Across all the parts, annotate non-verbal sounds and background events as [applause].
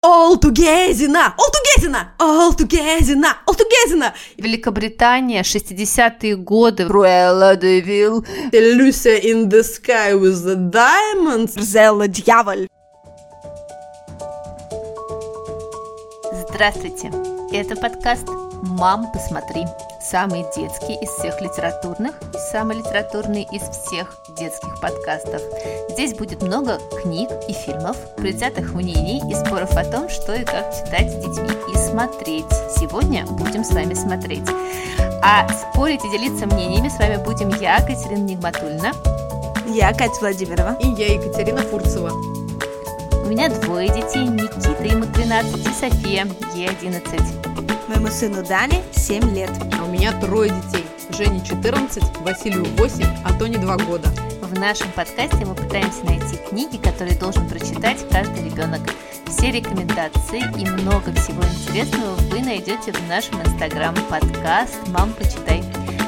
Олтугезина! Олтугезина! Олтугезина! Олтугезина! Великобритания, 60-е годы. Руэлла де Вилл. Lucia in the sky with the diamonds. Зелла дьяволь. Здравствуйте. Это подкаст «Мам, посмотри». Самый детский из всех литературных и самый литературный из всех детских подкастов. Здесь будет много книг и фильмов, предвзятых мнений и споров о том, что и как читать с детьми и смотреть. Сегодня будем с вами смотреть. А спорить и делиться мнениями с вами будем я, Катерина Нигматульна. Я Катя Владимирова. И я, Екатерина Фурцева. У меня двое детей, Никита, ему 13, и София, ей 11. Моему сыну Дане 7 лет. А у меня трое детей. Жене 14, Василию 8, а Тоне 2 года. В нашем подкасте мы пытаемся найти книги, которые должен прочитать каждый ребенок. Все рекомендации и много всего интересного вы найдете в нашем инстаграм подкаст «Мам, почитай».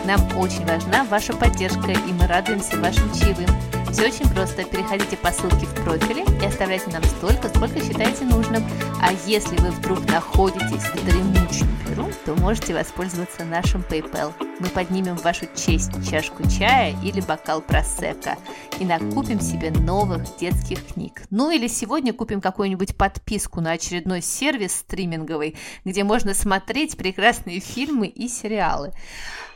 Нам очень важна ваша поддержка, и мы радуемся вашим чаевым. Все очень просто. Переходите по ссылке в профиле и оставляйте нам столько, сколько считаете нужным. А если вы вдруг находитесь в дремучем Перу, то можете воспользоваться нашим PayPal. Мы поднимем в вашу честь чашку чая или бокал просека и накупим себе новых детских книг. Ну или сегодня купим какую-нибудь подписку на очередной сервис стриминговый, где можно смотреть прекрасные фильмы и сериалы.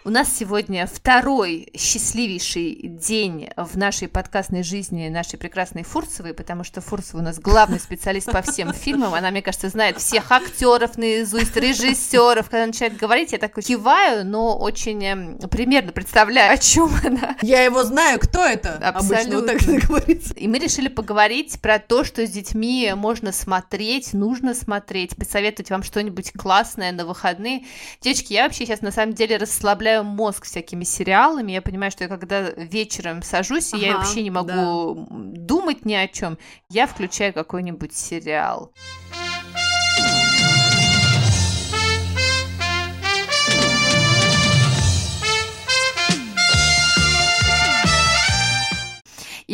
У нас сегодня второй счастливейший день в нашей подкастной жизни нашей прекрасной Фурцевой, потому что Фурцева у нас главный специалист по всем фильмам. Она, мне кажется, знает всех актеров наизусть, режиссеров. Когда начинает говорить, я так киваю, но очень эм, примерно представляю, о чем она. Я его знаю, кто это? Абсолютно. Обычно вот так [laughs] говорится. И мы решили поговорить про то, что с детьми можно смотреть, нужно смотреть, посоветовать вам что-нибудь классное на выходные. Девочки, я вообще сейчас на самом деле расслабляю мозг всякими сериалами. Я понимаю, что я когда вечером сажусь, и я Ага, вообще не могу думать ни о чем, я включаю какой-нибудь сериал.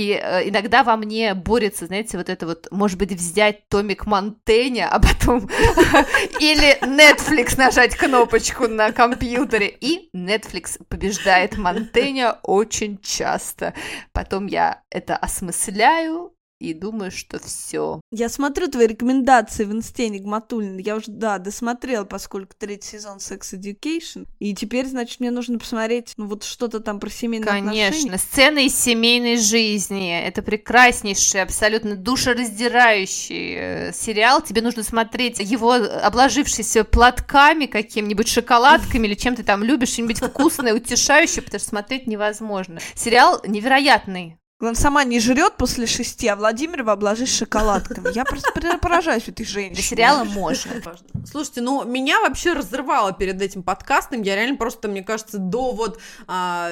И э, иногда во мне борется, знаете, вот это вот, может быть, взять Томик Монтэня, а потом [laughs] или Netflix нажать кнопочку на компьютере, и Netflix побеждает Монтэня очень часто. Потом я это осмысляю и думаю, что все. Я смотрю твои рекомендации в инсте Нигматуллина. Я уже, да, досмотрела, поскольку третий сезон Sex Education. И теперь, значит, мне нужно посмотреть, ну, вот что-то там про семейные Конечно, отношения. сцены из семейной жизни. Это прекраснейший, абсолютно душераздирающий э, сериал. Тебе нужно смотреть его, обложившийся платками каким-нибудь, шоколадками или чем ты там любишь, что-нибудь вкусное, утешающее, потому что смотреть невозможно. Сериал невероятный. Он сама не жрет после шести, а Владимирова обложишь шоколадками. Я просто пора- поражаюсь этой Для женщине. сериала можно. Слушайте, ну меня вообще разрывало перед этим подкастом. Я реально просто, мне кажется, до вот а,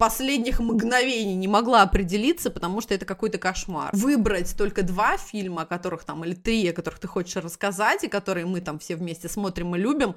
последних мгновений не могла определиться, потому что это какой-то кошмар. Выбрать только два фильма, о которых там, или три, о которых ты хочешь рассказать, и которые мы там все вместе смотрим и любим,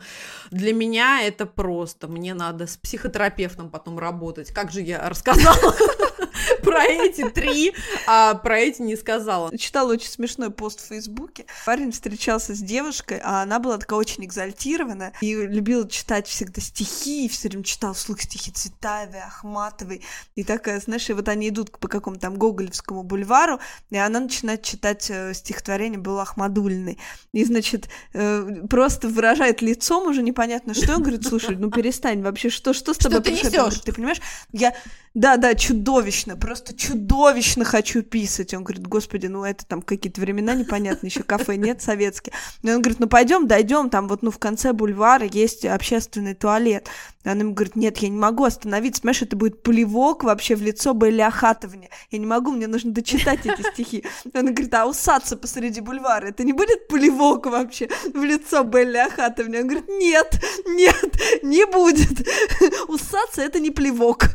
для меня это просто. Мне надо с психотерапевтом потом работать. Как же я рассказала [laughs] про эти три, а про эти не сказала. Читала очень смешной пост в Фейсбуке. Парень встречался с девушкой, а она была такая очень экзальтированная и любила читать всегда стихи, и все время читала вслух стихи Цветаевой, Ахматовой. И такая, знаешь, и вот они идут по какому-то там Гоголевскому бульвару, и она начинает читать э, стихотворение было Ахмадульной. И, значит, э, просто выражает лицом уже непонятно что. Он говорит, слушай, ну перестань вообще, что, что с Что тобой ты происходит?» несёшь? Он говорит, Ты понимаешь, я да, да, чудовищно, просто чудовищно хочу писать. Он говорит, господи, ну это там какие-то времена непонятные, еще кафе нет советские. И он говорит, ну пойдем, дойдем, там вот ну в конце бульвара есть общественный туалет. И она ему говорит, нет, я не могу остановиться, понимаешь, это будет плевок вообще в лицо Белли Ахатовне. Я не могу, мне нужно дочитать эти стихи. И она говорит, а усаться посреди бульвара, это не будет плевок вообще в лицо Белли Ахатовне? Он говорит, нет, нет, не будет. Усаться это не плевок.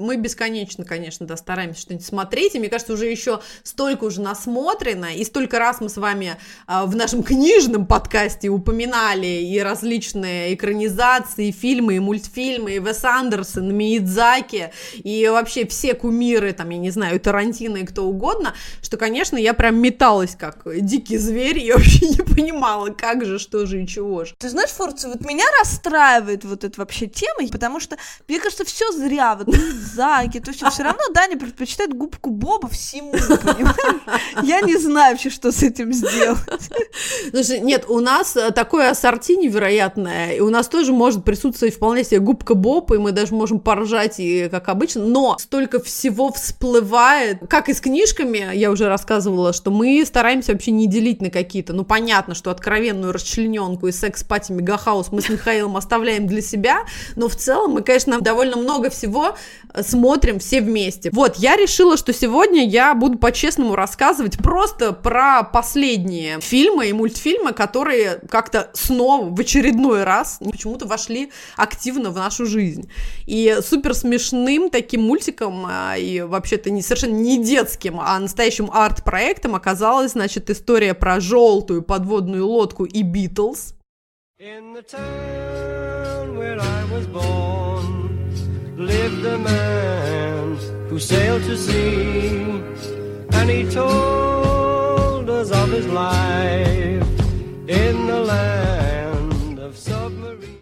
Мы бесконечно, конечно, да, стараемся что-нибудь смотреть, и мне кажется, уже еще столько уже насмотрено, и столько раз мы с вами а, в нашем книжном подкасте упоминали и различные экранизации, и фильмы, и мультфильмы, и Вес Андерсон, и Миядзаки, и вообще все кумиры, там, я не знаю, Тарантино и кто угодно, что, конечно, я прям металась как дикий зверь, я [laughs] вообще не понимала, как же, что же и чего же. Ты знаешь, Форца, вот меня расстраивает вот эта вообще тема, потому что, мне кажется, все зря, вот [laughs] Заки, то есть все равно Даня предпочитает губку Боба всему, понимаешь? Я не знаю вообще, что с этим сделать. Слушай, нет, у нас э, такое ассорти невероятное, и у нас тоже может присутствовать вполне себе губка Боб, и мы даже можем поржать, и как обычно, но столько всего всплывает, как и с книжками, я уже рассказывала, что мы стараемся вообще не делить на какие-то, ну, понятно, что откровенную расчлененку и секс-пати Мегахаус мы с Михаилом оставляем для себя, но в целом мы, конечно, довольно много всего э, смотрим все вместе. Вот, я решила, что сегодня я буду по-честному рассказывать просто про последние фильмы и мультфильмы, которые как-то снова в очередной раз почему-то вошли активно в нашу жизнь. И супер смешным таким мультиком, а, и вообще-то не совершенно не детским, а настоящим арт-проектом оказалась, значит, история про желтую подводную лодку и Битлз. In the town where I was born lived a man who sailed to sea, and he told us of his life in the land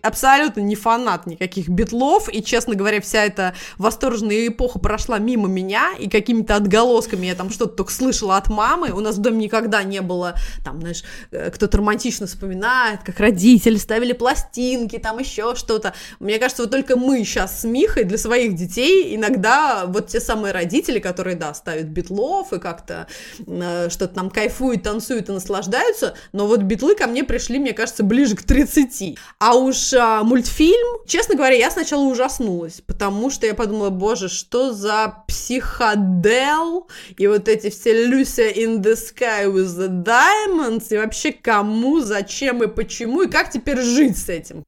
абсолютно не фанат никаких битлов, и, честно говоря, вся эта восторженная эпоха прошла мимо меня, и какими-то отголосками я там что-то только слышала от мамы, у нас в доме никогда не было, там, знаешь, э, кто-то романтично вспоминает, как родители ставили пластинки, там еще что-то. Мне кажется, вот только мы сейчас с Михой для своих детей иногда вот те самые родители, которые, да, ставят битлов и как-то э, что-то там кайфуют, танцуют и наслаждаются, но вот битлы ко мне пришли, мне кажется, ближе к 30. А уж а, мультфильм, честно говоря, я сначала ужаснулась, потому что я подумала, боже, что за психодел, и вот эти все Lucia in the Sky with the Diamonds, и вообще кому, зачем и почему, и как теперь жить с этим.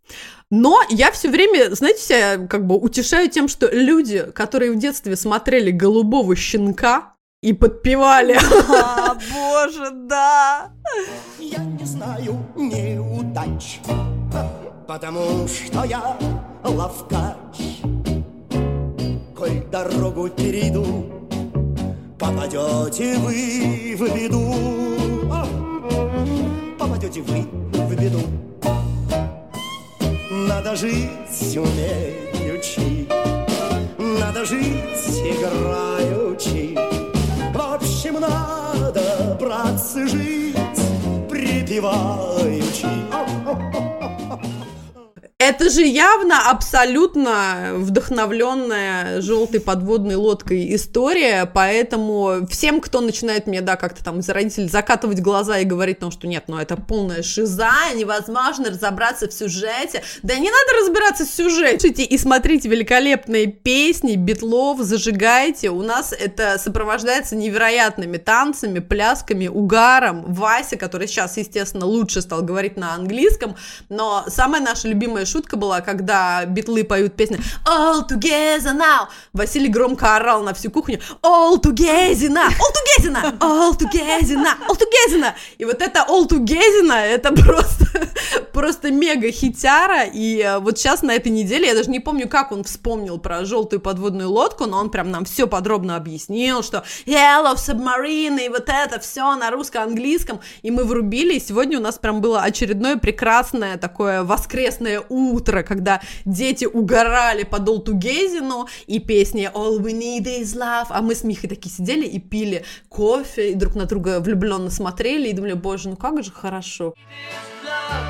Но я все время, знаете, себя как бы утешаю тем, что люди, которые в детстве смотрели «Голубого щенка», и подпевали. А, [laughs] боже, да! Я не знаю неудач потому что я ловкач. Коль дорогу перейду, попадете вы в беду. Попадете вы в беду. Надо жить умеючи, надо жить играючи. В общем, надо, братцы, жить припеваючи. Это же явно абсолютно вдохновленная желтой подводной лодкой история, поэтому всем, кто начинает мне, да, как-то там из-за родителей закатывать глаза и говорить, ну, что нет, ну, это полная шиза, невозможно разобраться в сюжете. Да не надо разбираться в сюжете. Слушайте и смотрите великолепные песни, битлов, зажигайте. У нас это сопровождается невероятными танцами, плясками, угаром. Вася, который сейчас, естественно, лучше стал говорить на английском, но самая наша любимая шутка была, когда битлы поют песню All together now. Василий громко орал на всю кухню All together now, all together now, all together now, all together now. И вот это all together now, это просто, [laughs] просто мега хитяра. И э, вот сейчас на этой неделе, я даже не помню, как он вспомнил про желтую подводную лодку, но он прям нам все подробно объяснил, что Yellow Submarine и вот это все на русско-английском. И мы врубили, и сегодня у нас прям было очередное прекрасное такое воскресное утро утро, когда дети угорали по Долту Гейзину и песни All We Need Is Love, а мы с Михой такие сидели и пили кофе, и друг на друга влюбленно смотрели и думали, боже, ну как же хорошо. Love.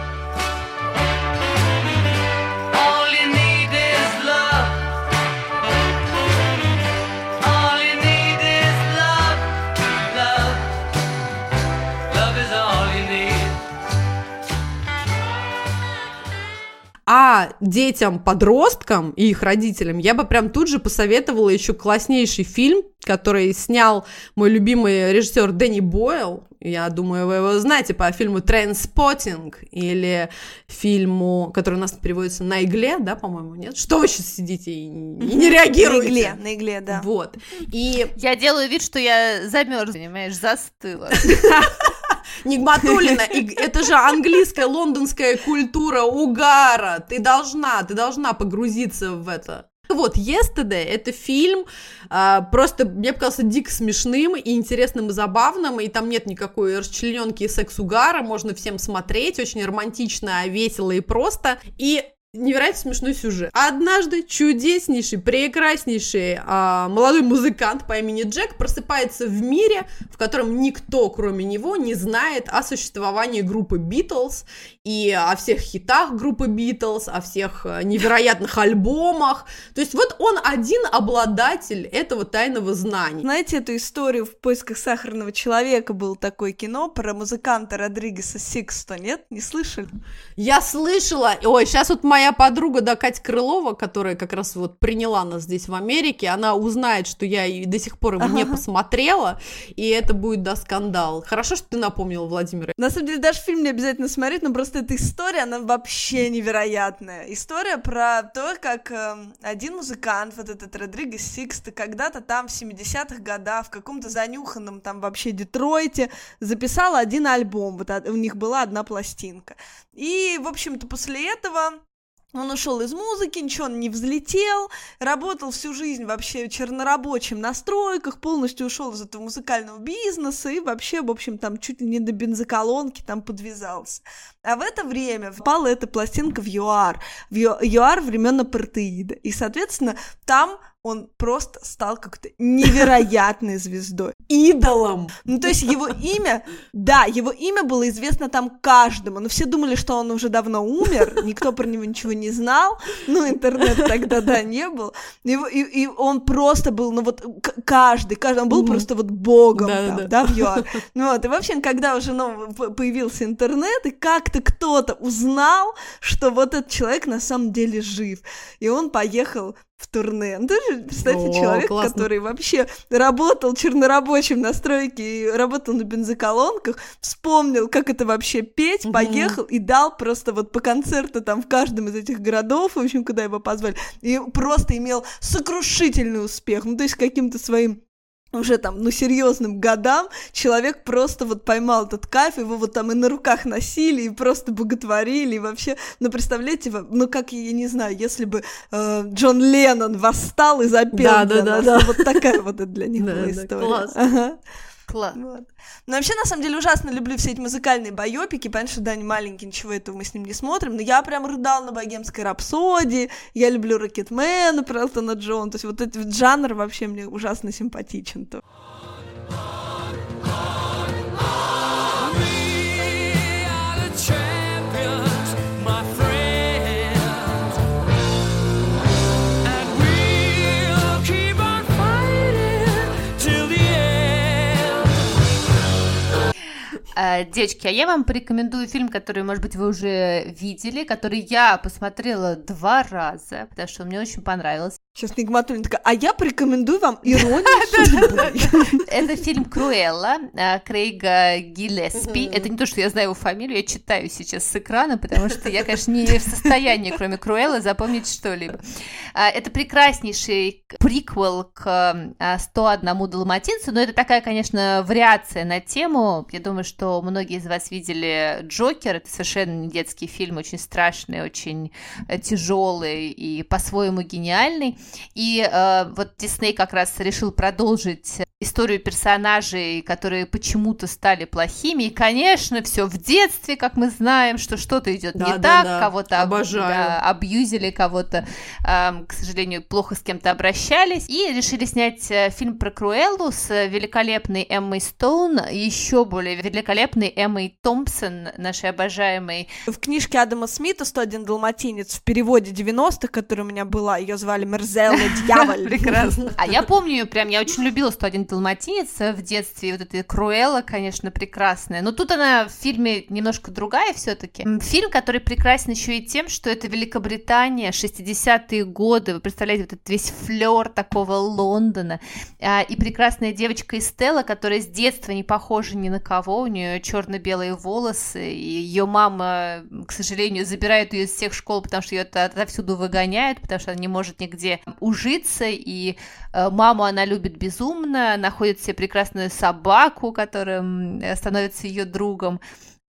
А детям-подросткам и их родителям я бы прям тут же посоветовала еще класснейший фильм, который снял мой любимый режиссер Дэнни Бойл. Я думаю, вы его знаете по фильму «Трендспотинг» или фильму, который у нас переводится «На игле», да, по-моему, нет? Что вы сейчас сидите и не реагируете? На игле, на игле, да. Вот. И Я делаю вид, что я замерз, понимаешь, застыла. [laughs] Нигматулина, это же английская, лондонская культура угара. Ты должна, ты должна погрузиться в это. Вот, Yesterday — это фильм, а, просто мне показался дико смешным и интересным и забавным, и там нет никакой расчлененки и секс-угара, можно всем смотреть, очень романтично, весело и просто. И невероятно смешной сюжет. Однажды чудеснейший, прекраснейший а, молодой музыкант по имени Джек просыпается в мире, в котором никто, кроме него, не знает о существовании группы Битлз и о всех хитах группы Битлз, о всех э, невероятных альбомах. То есть вот он один обладатель этого тайного знания. Знаете эту историю в поисках сахарного человека было такое кино про музыканта Родригеса Сиксто, нет? Не слышали? Я слышала, ой, сейчас вот моя подруга, да, Катя Крылова, которая как раз вот приняла нас здесь в Америке, она узнает, что я и до сих пор его не посмотрела, и это будет, да, скандал. Хорошо, что ты напомнила, Владимир. На самом деле даже фильм не обязательно смотреть, но просто эта история, она вообще невероятная. История про то, как эм, один музыкант, вот этот Родригес Сиксто, когда-то там в 70-х годах в каком-то занюханном там вообще Детройте записал один альбом, вот у них была одна пластинка. И, в общем-то, после этого он ушел из музыки, ничего он не взлетел, работал всю жизнь вообще чернорабочим на стройках, полностью ушел из этого музыкального бизнеса и вообще, в общем, там чуть ли не до бензоколонки там подвязался. А в это время впала эта пластинка в ЮАР, в ЮАР времен апартеида. И, соответственно, там он просто стал как-то невероятной звездой. Идолом! Ну, то есть его имя, да, его имя было известно там каждому, но все думали, что он уже давно умер, никто про него ничего не знал, ну, интернет тогда, да, не был, Его- и, и он просто был, ну, вот каждый, каждый, он был Мгм. просто вот богом Да-да-да. там, да, в ЮАР. Ну, вот, и, в общем, когда уже, ну, появился интернет, и как-то кто-то узнал, что вот этот человек на самом деле жив, и он поехал в турне. Ну, тоже, представьте, О, человек, классно. который вообще работал чернорабочим на стройке и работал на бензоколонках, вспомнил, как это вообще петь, Мгм. поехал и дал просто вот по концерту там в каждом из этих городов, в общем, куда его позвали, и просто имел сокрушительный успех, ну, то есть каким-то своим уже там, ну, серьезным годам человек просто вот поймал этот кайф, его вот там и на руках носили, и просто боготворили, и вообще, ну, представляете, ну, как, я не знаю, если бы э, Джон Леннон восстал и запел Да, для да, нас, да, да. вот такая вот это для [laughs] них была история. Ага. Класс. Вот. Но вообще, на самом деле, ужасно люблю все эти музыкальные байопики. Понятно, что Даня маленький, ничего этого мы с ним не смотрим. Но я прям рыдал на богемской рапсодии. Я люблю Рокетмена про Элтона Джон. То есть вот этот жанр вообще мне ужасно симпатичен. То. Девочки, а я вам порекомендую фильм, который, может быть, вы уже видели, который я посмотрела два раза, потому что он мне очень понравился. Сейчас Нигматулина такая, а я порекомендую вам [laughs] иронию судьбы». Это фильм Круэлла а, Крейга Гиллеспи. Это не то, что я знаю его фамилию, я читаю сейчас с экрана, потому что я, конечно, не в состоянии, кроме Круэлла, запомнить что-либо. А, Это прекраснейший приквел к а, 101 Далматинцу, но это такая, конечно, вариация на тему. Я думаю, что многие из вас видели Джокер. Это совершенно не детский фильм, очень страшный, очень тяжелый и по-своему гениальный. И э, вот Дисней как раз решил продолжить историю персонажей, которые почему-то стали плохими. И, конечно, все в детстве, как мы знаем, что что-то идет Да, не да, так, да. кого-то об- да, абьюзили, кого-то, эм, к сожалению, плохо с кем-то обращались. И решили снять э, фильм про Круэллу с великолепной Эммой Стоун, еще более великолепной Эммой Томпсон, нашей обожаемой В книжке Адама Смита «101 далматинец» в переводе 90-х, которая у меня была, ее звали Мерзелла Дьяволь. [laughs] Прекрасно. А я помню ее прям, я очень любила 101 Далматинец в детстве, вот эта Круэлла, конечно, прекрасная. Но тут она в фильме немножко другая все-таки. Фильм, который прекрасен еще и тем, что это Великобритания, 60-е годы. Вы представляете, вот этот весь флер такого Лондона. А, И прекрасная девочка Эстелла, которая с детства не похожа ни на кого. У нее черно-белые волосы, и ее мама, к сожалению, забирает ее из всех школ, потому что ее отовсюду выгоняют, потому что она не может нигде ужиться, и э, маму она любит безумно, находит себе прекрасную собаку, которая становится ее другом.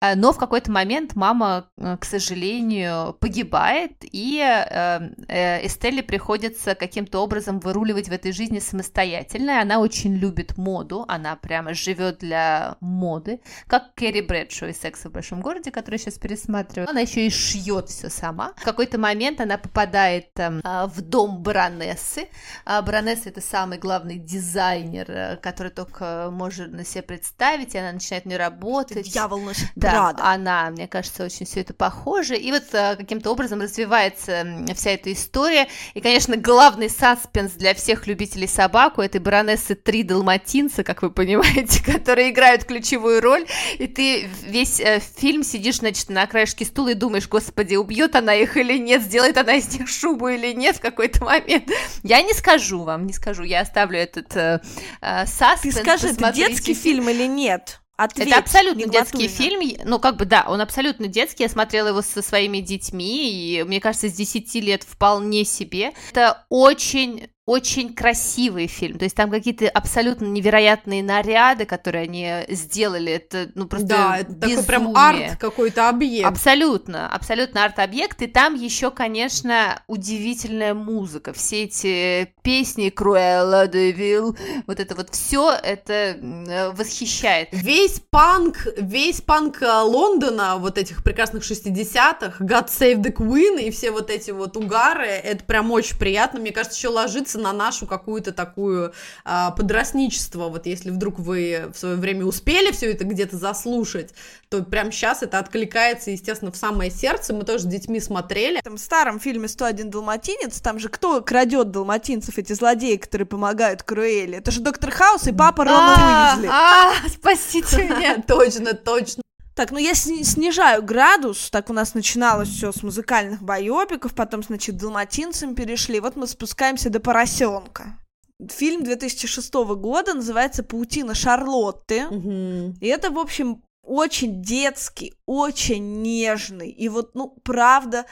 А, Но в какой-то момент мама, э, к сожалению, погибает, и э, э, Эстелле приходится каким-то образом выруливать в этой жизни самостоятельно. Она очень любит моду, она прямо живет для моды, как Кэрри Брэдшоу из «Секса в большом городе», который сейчас пересматриваю. Она еще и шьет все сама. В какой-то момент она попадает эм, а, в дом баронессы. А Баронесса это самый главный дизайнер, э, который только можно себе представить, и она начинает не работать. Дьявол носит Да, Прада. она, мне кажется, очень все это похоже. И вот э, каким-то образом развивается вся эта история. И, конечно, главный саспенс для всех любителей собак у этой баронессы три далматинца, как вы понимаете, [laughs] которые играют ключевую роль. И ты весь э, фильм сидишь, значит, на краешке стула и думаешь, господи, убьет она их или нет, сделает она из них шубу или нет в какой-то момент. Я не скажу вам, не скажу, я оставлю этот э, э, саспенс. Ты скажи, это детский фильм или нет? Ответь, это абсолютно детский фильм. Ну, как бы, да, он абсолютно детский. Я смотрела его со своими детьми, и, мне кажется, с 10 лет вполне себе. Это очень очень красивый фильм, то есть там какие-то абсолютно невероятные наряды, которые они сделали, это ну просто Да, это такой прям арт какой-то объект. Абсолютно, абсолютно арт-объект, и там еще, конечно, удивительная музыка, все эти песни Круэлла де Вилл, вот это вот все, это восхищает. Весь панк, весь панк э, Лондона, вот этих прекрасных 60-х, God Save the Queen и все вот эти вот угары, это прям очень приятно. Мне кажется, еще ложится на нашу какую-то такую а, подростничество. Вот если вдруг вы в свое время успели все это где-то заслушать, то прям сейчас это откликается, естественно, в самое сердце. Мы тоже с детьми смотрели. В этом старом фильме «101 далматинец», там же кто крадет далматинцев, эти злодеи, которые помогают Круэле? Это же доктор Хаус и папа Рона А, Уизли. а, спасите меня. [laughs] Точно, точно. Так, ну я сни- снижаю градус. Так у нас начиналось все с музыкальных байопиков, потом, значит, далматинцам перешли. Вот мы спускаемся до поросенка. Фильм 2006 года называется «Паутина Шарлотты». Мгм. И это, в общем, очень детский, очень нежный и вот, ну, правда,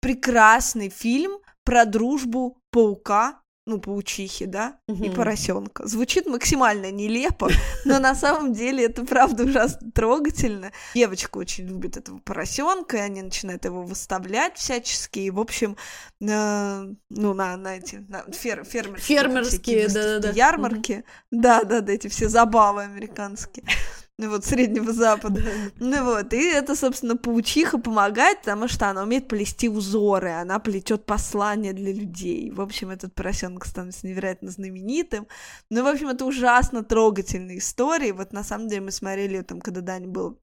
прекрасный фильм про дружбу паука, ну, паучихи, да, и Мгм. поросенка. Звучит максимально нелепо, [laughs] но на самом деле это правда ужасно трогательно. Девочка очень любит этого поросенка, и они начинают его выставлять всячески. И, в общем, э, ну, на, на эти на фер- фермерские, Фермерские, всякие выставки, да-да-да. ярмарки. Да, да, да, эти все забавы американские. Ну вот, Среднего Запада. Ну вот, и это, собственно, паучиха помогает, потому что она умеет плести узоры, она плетет послания для людей. В общем, этот поросенок становится невероятно знаменитым. Ну, в общем, это ужасно трогательные истории. Вот на самом деле мы смотрели ее там, когда Дани был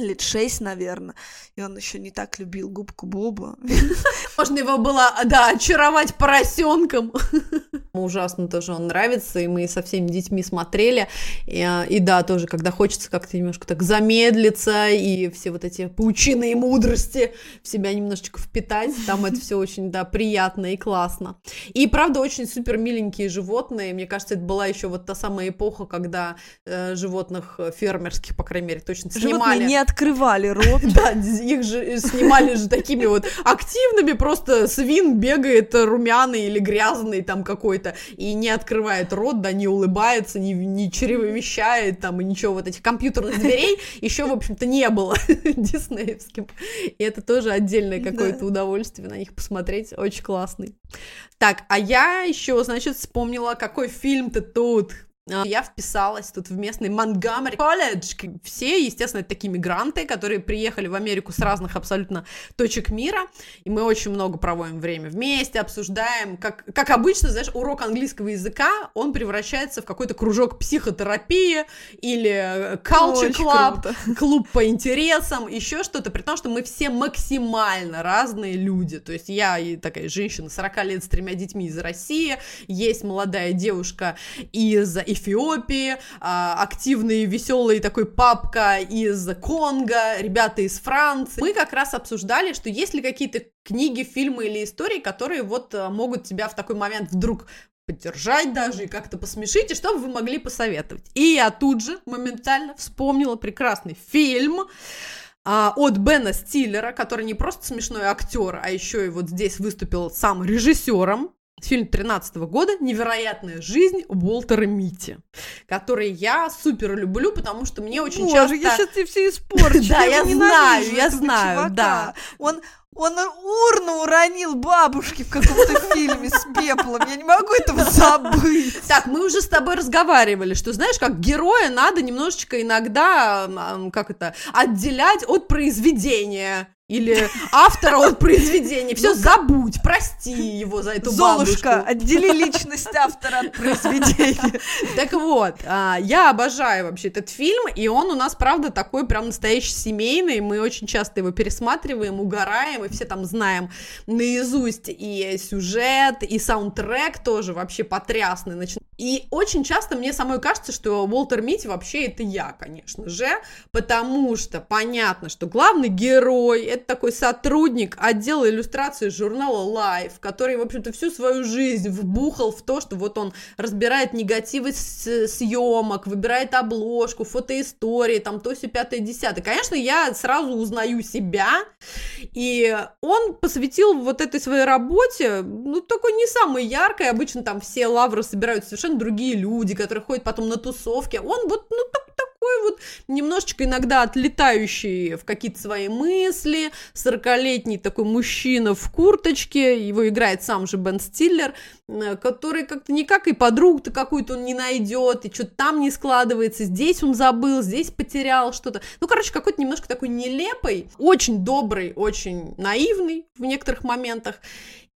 лет шесть, наверное, и он еще не так любил губку Боба. [laughs] Можно его было, да, очаровать поросенком. [laughs] Ужасно тоже он нравится, и мы со всеми детьми смотрели. И, а, и да, тоже, когда хочется как-то немножко так замедлиться, и все вот эти паучиные мудрости в себя немножечко впитать, там это все очень, да, приятно и классно. И, правда, очень супер миленькие животные. Мне кажется, это была еще вот та самая эпоха, когда э, животных фермерских, по крайней мере, точно Животные снимали. не открывали рот. [laughs] Да, их же снимали же такими вот активными, просто свин бегает румяный или грязный там какой-то, и не открывает рот, да, не улыбается, не, не чревовещает там, и ничего, вот этих компьютерных зверей еще, в общем-то, не было [laughs] диснеевским. И это тоже отдельное какое-то удовольствие на них посмотреть, очень классный. Так, а я еще, значит, вспомнила, какой фильм-то тут я вписалась тут в местный Монгомери колледж. Все, естественно, это такие мигранты, которые приехали в Америку с разных абсолютно точек мира, и мы очень много проводим время вместе, обсуждаем, как, как обычно, знаешь, урок английского языка, он превращается в какой-то кружок психотерапии или э, culture club, круто. клуб по интересам, еще что-то, при том, что мы все максимально разные люди. То есть я и такая женщина 40 лет с тремя детьми из России, есть молодая девушка из Эфиопии, а, активный, веселый такой папка из Конго, ребята из Франции. Мы как раз обсуждали, что есть ли какие-то книги, фильмы или истории, которые вот а, могут тебя в такой момент вдруг поддержать даже и как-то посмешить, и что бы вы могли посоветовать. И я тут же моментально вспомнила прекрасный фильм а, от Бена Стиллера, который не просто смешной актер, а еще и вот здесь выступил сам режиссером. Фильм 13 года «Невероятная жизнь Уолтера Мити», который я супер люблю, потому что мне очень Боже, часто... я сейчас тебе все испорчу. [laughs] Да, я знаю, я знаю, да. Он, он урну уронил бабушке в каком-то [laughs] фильме с пеплом. Я не могу этого забыть. Так, мы уже с тобой разговаривали, что, знаешь, как героя надо немножечко иногда, как это, отделять от произведения. Или автора от произведения. Все, забудь, прости его за эту Золушка, бабушку. отдели личность автора от произведения. Так вот, а, я обожаю вообще этот фильм, и он у нас, правда, такой прям настоящий семейный, мы очень часто его пересматриваем, угораем, и все там знаем наизусть и сюжет, и саундтрек тоже вообще потрясный. Нач- И очень часто мне самой кажется, что Уолтер Митти вообще это я, конечно же, потому что понятно, что главный герой это такой сотрудник отдела иллюстрации журнала Life, который, в общем-то, всю свою жизнь вбухал в то, что вот он разбирает негативы съемок, выбирает обложку, фотоистории, там то все пятое, десятое. Конечно, я сразу узнаю себя, и он посвятил вот этой своей работе, ну, такой не самой яркой, обычно там все лавры собирают совершенно другие люди, которые ходят потом на тусовки. Он вот, ну, так- такой вот немножечко иногда отлетающий в какие-то свои мысли, 40-летний такой мужчина в курточке, его играет сам же Бен Стиллер, который как-то никак и подругу-то какую-то он не найдет, и что-то там не складывается, здесь он забыл, здесь потерял что-то. Ну, короче, какой-то немножко такой нелепый, очень добрый, очень наивный в некоторых моментах.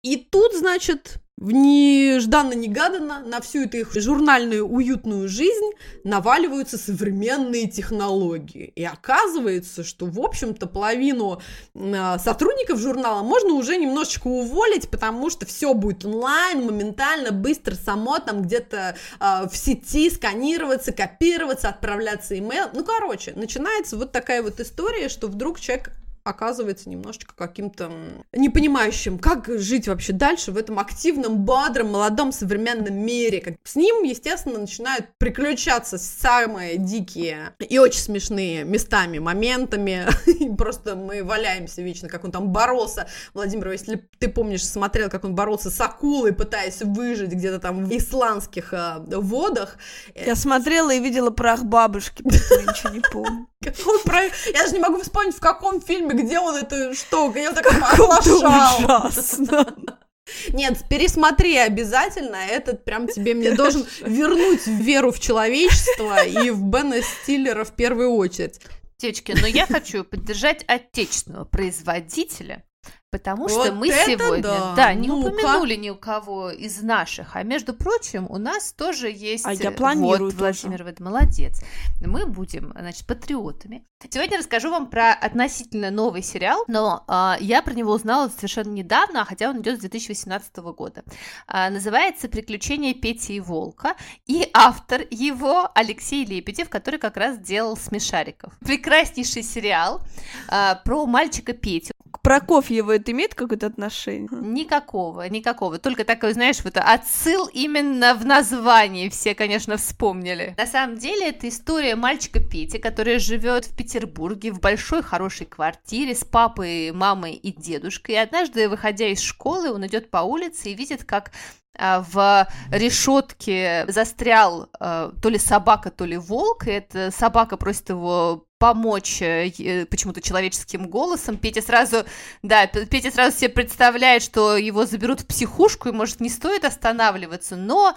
И тут, значит, нежданно-негаданно на всю эту их журнальную уютную жизнь наваливаются современные технологии. И оказывается, что, в общем-то, половину э, сотрудников журнала можно уже немножечко уволить, потому что все будет онлайн, моментально, быстро, само там где-то э, в сети сканироваться, копироваться, отправляться имейл. Ну, короче, начинается вот такая вот история, что вдруг человек оказывается немножечко каким-то непонимающим, как жить вообще дальше в этом активном, бодром, молодом, современном мире. Как с ним, естественно, начинают приключаться самые дикие и очень смешные местами, моментами. [laughs] Просто мы валяемся вечно, как он там боролся. Владимир, если ты помнишь, смотрел, как он боролся с акулой, пытаясь выжить где-то там в исландских э, водах. Я смотрела и видела прах бабушки, [laughs] ничего не помню. Какой про- Я даже не могу вспомнить, в каком фильме, где он это что, где он так ужасно. Нет, пересмотри обязательно, этот прям тебе мне должен [laughs] вернуть веру в человечество и в Бена Стиллера в первую очередь. Девочки, но я хочу поддержать отечественного производителя, потому Вот что мы сегодня, да! не Ну-ка. упомянули ни у кого из наших, а между прочим, у нас тоже есть... А я э, планирую Вот. Владимир, вы молодец. Мы будем, значит, патриотами. Сегодня расскажу вам про относительно новый сериал, но а, я про него узнала совершенно недавно, хотя он идет с 2018 года. А, называется «Приключения Пети и Волка», и автор его Алексей Лебедев, который как раз делал «Смешариков». Прекраснейший сериал а, про мальчика Петю. К Прокофьеву это имеет какое-то отношение? Никакого, никакого. Только такой, знаешь, вот отсыл именно в названии все, конечно, вспомнили. На самом деле, это история мальчика Пети, который живет в Петербурге в большой хорошей квартире с папой, мамой и дедушкой. И однажды, выходя из школы, он идет по улице и видит, как а, в решетке застрял а, то ли собака, то ли волк, и эта собака просит его помочь э, почему-то человеческим голосом. Петя сразу, да, Петя сразу себе представляет, что его заберут в психушку, и, может, не стоит останавливаться, но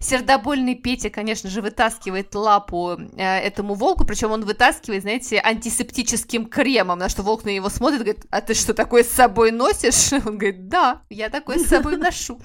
сердобольный Петя, конечно же, вытаскивает лапу э, этому волку, причем он вытаскивает, знаете, антисептическим кремом, на что волк на него смотрит, говорит, а ты что, такое с собой носишь? [laughs] Он говорит, да, я такое с собой [laughs] ношу.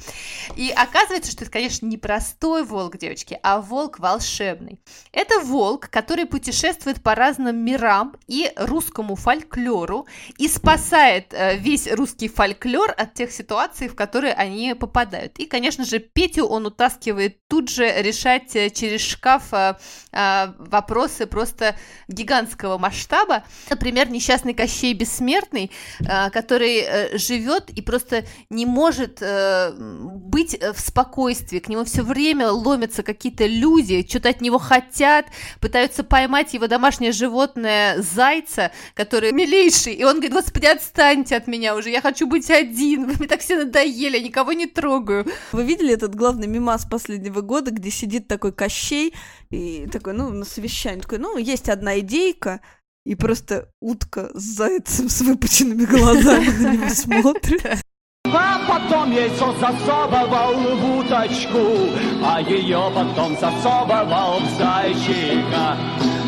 И оказывается, что это, конечно, не простой волк, девочки, а волк волшебный. Это волк, который путешествует по разным мирам и русскому фольклору и спасает э, весь русский фольклор от тех ситуаций, в которые они попадают. И, конечно же, Петю он утаскивает тут же решать э, через шкаф э, э, вопросы просто гигантского масштаба. Например, несчастный Кощей Бессмертный, который живет и просто не может быть в спокойствии. К нему все время ломятся какие-то люди, что-то от него хотят, пытаются поймать его домашнее животное зайца, который милейший. И он говорит, господи, отстаньте от меня уже, я хочу быть один, вы мне так все надоели, я никого не трогаю. Вы видели этот главный мимас последнего года, где сидит такой Кощей и такой, ну, на совещании, такой, ну, есть одна идейка, и просто утка с зайцем с выпученными [laughs] глазами на него смотрит. А потом яйцо засовывал в уточку, а ее потом засовывал в зайчика.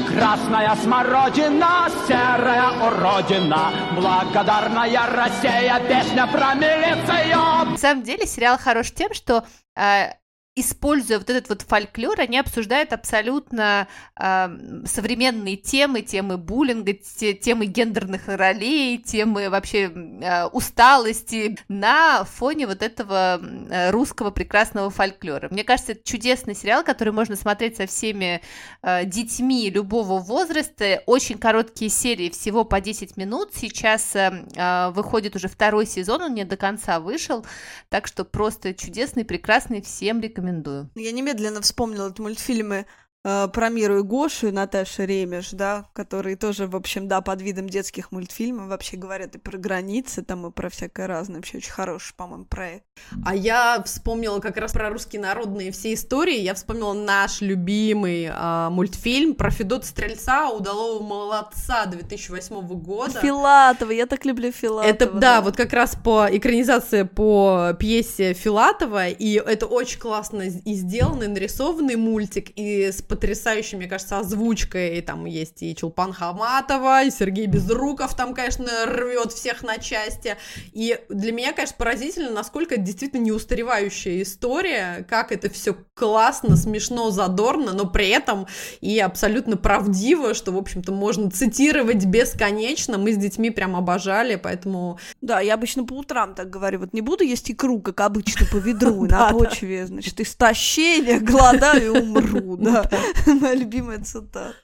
Красная смородина, серая уродина, благодарная Россия, песня про милицию. На самом деле сериал хорош тем, что э, используя вот этот вот фольклор, они обсуждают абсолютно э, современные темы, темы буллинга, те- темы гендерных ролей, темы вообще э, усталости на фоне вот этого э, русского прекрасного фольклора. Мне кажется, это чудесный сериал, который можно смотреть со всеми э, детьми любого возраста. Очень короткие серии, всего по 10 минут. Сейчас э, э, выходит уже второй сезон, он не до конца вышел, так что просто чудесный, прекрасный, всем рекомендую. Я немедленно вспомнила эти мультфильмы э, про Миру и Гошу и Наташи Ремеш, да, которые тоже, в общем, да, под видом детских мультфильмов вообще говорят и про границы, там, и про всякое разное. Вообще очень хороший, по-моему, проект. А я вспомнила как раз про русские народные все истории. Я вспомнила наш любимый а, мультфильм про Федота Стрельца, удалого молодца 2008 года. Филатова, я так люблю Филатова. Это, да, вот как раз по экранизации по пьесе Филатова, и это очень классно и сделанный, нарисованный мультик, и с потрясающей, мне кажется, озвучкой, и там есть и Чулпан Хаматова, и Сергей Безруков там, конечно, рвет всех на части, и для меня, конечно, поразительно, насколько это действительно неустаревающая история, как это все классно, смешно, задорно, но при этом и абсолютно правдиво, что, в общем-то, можно цитировать бесконечно, мы с детьми прям обожали, поэтому Да, я обычно по утрам так говорю, вот не буду есть икру, как обычно, по [laughs] ведру, на почве, значит, истощения, [laughs] голодаю и умру, да. [laughs] Моя любимая цитата.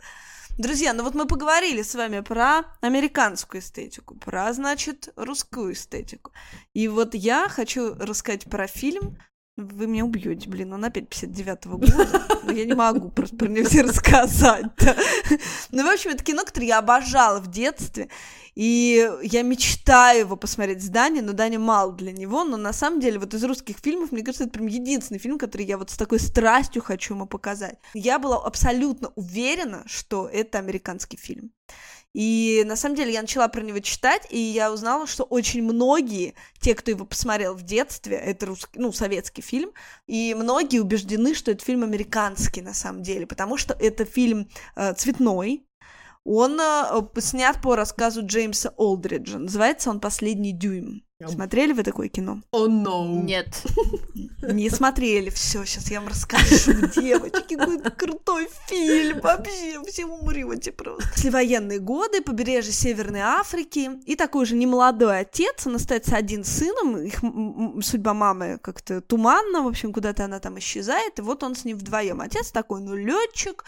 Друзья, ну вот мы поговорили с вами про американскую эстетику, про, значит, русскую эстетику. И вот я хочу рассказать про фильм, вы меня убьете, блин, он опять 59-го года. Но я не могу просто про него [laughs] все рассказать. [laughs] Ну, в общем, это кино, которое я обожала в детстве. И я мечтаю его посмотреть с Дани, но Дани мало для него. Но на самом деле, вот из русских фильмов, мне кажется, это прям единственный фильм, который я вот с такой страстью хочу ему показать. Я была абсолютно уверена, что это американский фильм. И на самом деле я начала про него читать, и я узнала, что очень многие, те, кто его посмотрел в детстве, это русский, ну, советский фильм, и многие убеждены, что это фильм американский на самом деле, потому что это фильм э, цветной, он э, снят по рассказу Джеймса Олдриджа. Называется он «Последний дюйм». Смотрели вы такое кино? oh no. Нет. Не смотрели. Все, сейчас я вам расскажу, [laughs] девочки. Какой это крутой фильм. Вообще, все умрете просто. Послевоенные годы, побережье Северной Африки. И такой же немолодой отец. Он остается один сыном. Их судьба мамы как-то туманна. В общем, куда-то она там исчезает. И вот он с ним вдвоем. Отец такой, ну, летчик,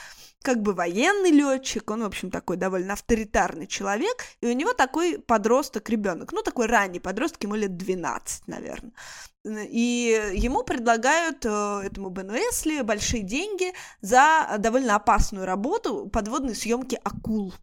как бы военный летчик, он, в общем, такой довольно авторитарный человек, и у него такой подросток, ребенок, ну, такой ранний подросток, ему лет 12, наверное. И ему предлагают, э, этому Бену Эсли, большие деньги за довольно опасную работу подводной съемки акул.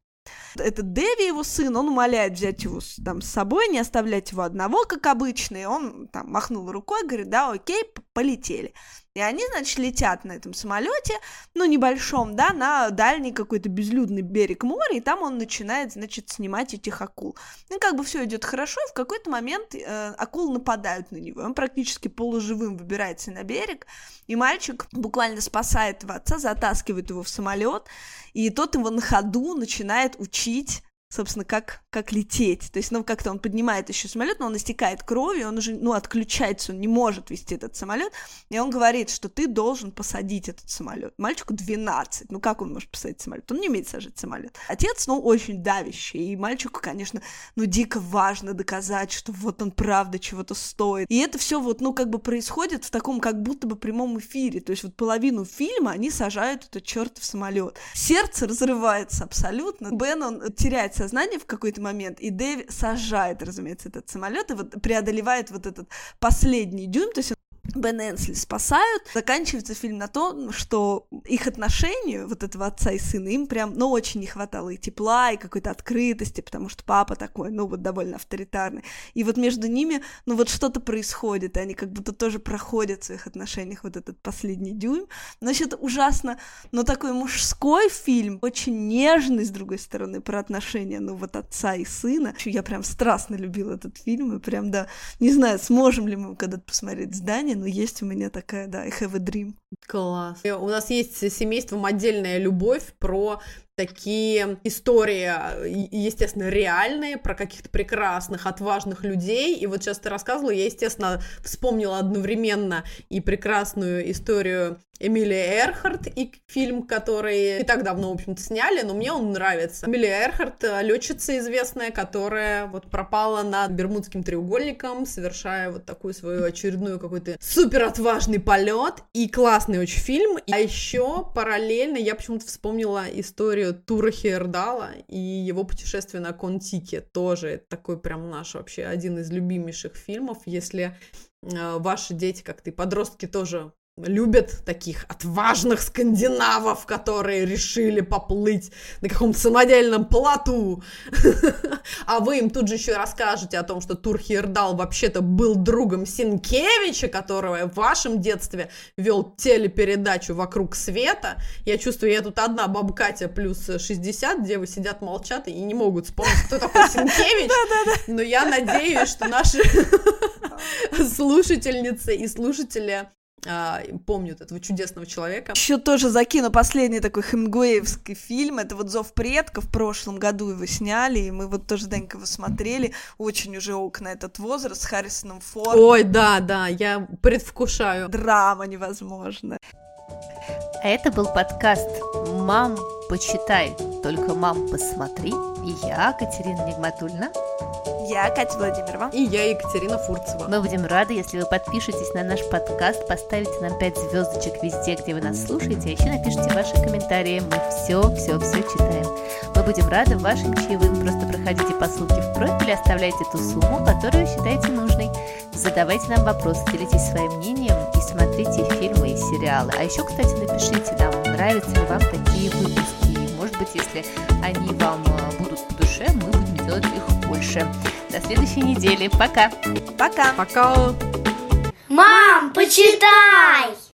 Этот Дэви, его сын, он умоляет взять его там с собой, не оставлять его одного, как обычно, и он там махнул рукой, говорит, да, окей, полетели. И они, значит, летят на этом самолете, ну, небольшом, да, на дальний какой-то безлюдный берег моря, и там он начинает, значит, снимать этих акул. Ну, как бы все идет хорошо, и в какой-то момент э, акулы нападают на него. Он практически полуживым выбирается на берег, и мальчик буквально спасает его отца, затаскивает его в самолет, и тот его на ходу начинает учить собственно, как, как лететь. То есть, ну, как-то он поднимает еще самолет, но он истекает кровью, он уже, ну, отключается, он не может вести этот самолет. И он говорит, что ты должен посадить этот самолет. Мальчику 12. Ну, как он может посадить самолет? Он не умеет сажать самолет. Отец, ну, очень давящий. И мальчику, конечно, ну, дико важно доказать, что вот он правда чего-то стоит. И это все вот, ну, как бы происходит в таком как будто бы прямом эфире. То есть вот половину фильма они сажают этот чертов самолет. Сердце разрывается абсолютно. Бен, он теряет сознание в какой-то момент, и Дэви сажает, разумеется, этот самолет и вот преодолевает вот этот последний дюйм, то есть Бен Энсли спасают. Заканчивается фильм на том, что их отношению, вот этого отца и сына, им прям, ну, очень не хватало и тепла, и какой-то открытости, потому что папа такой, ну, вот довольно авторитарный. И вот между ними, ну, вот что-то происходит, и они как будто тоже проходят в своих отношениях вот этот последний дюйм. Значит, ужасно, но такой мужской фильм, очень нежный, с другой стороны, про отношения, ну, вот отца и сына. Я прям страстно любила этот фильм, и прям, да, не знаю, сможем ли мы когда-то посмотреть здание, но есть у меня такая, да, I have a dream. Класс. У нас есть семейством отдельная любовь про такие истории, и- естественно, реальные, про каких-то прекрасных, отважных людей. И вот сейчас ты рассказывала, я, естественно, вспомнила одновременно и прекрасную историю Эмилия Эрхарт, и фильм, который не так давно, в общем-то, сняли, но мне он нравится. Эмилия Эрхарт, э, летчица известная, которая вот пропала над Бермудским треугольником, совершая вот такую свою очередную какой-то супер отважный полет, и классный очень фильм. А еще параллельно я почему-то вспомнила историю Тура Хейердала и его путешествие на Контике. Тоже такой прям наш вообще один из любимейших фильмов. Если э, ваши дети, как ты, подростки тоже любят таких отважных скандинавов, которые решили поплыть на каком-то самодельном плоту. [laughs] А вы им тут же еще расскажете о том, что Тур Хейердал вообще-то был другом Синкевича, которого в вашем детстве вел телепередачу «Вокруг света». Я чувствую, я тут одна баба Катя плюс 60, где вы сидят, молчат и не могут вспомнить, кто такой [laughs] Синкевич. Но я надеюсь, что наши [laughs] слушательницы и слушатели а, помнят этого чудесного человека. Еще тоже закину последний такой хемингуэевский фильм. Это вот «Зов предков». В прошлом году его сняли, и мы вот тоже, Данька, его смотрели. Очень уже окна этот возраст с Харрисоном Фордом. Ой, да, да, я предвкушаю. Драма невозможная. А это был подкаст «Мам, почитай, только мам, посмотри». И я, Катерина Нигматульна. Я Катя Владимирова. И я Екатерина Фурцева. Мы будем рады, если вы подпишетесь на наш подкаст, поставите нам 5 звездочек везде, где вы нас слушаете, а еще напишите ваши комментарии. Мы все, все, все читаем. Мы будем рады вашим чаевым. Просто проходите по ссылке в профиле, оставляйте ту сумму, которую считаете нужной. Задавайте нам вопросы, делитесь своим мнением и смотрите фильмы и сериалы. А еще, кстати, напишите нам, нравятся ли вам такие выпуски. И, может быть, если они вам э, будут по душе, мы будем делать их больше. До следующей недели. Пока! Пока! Пока! Мам, почитай!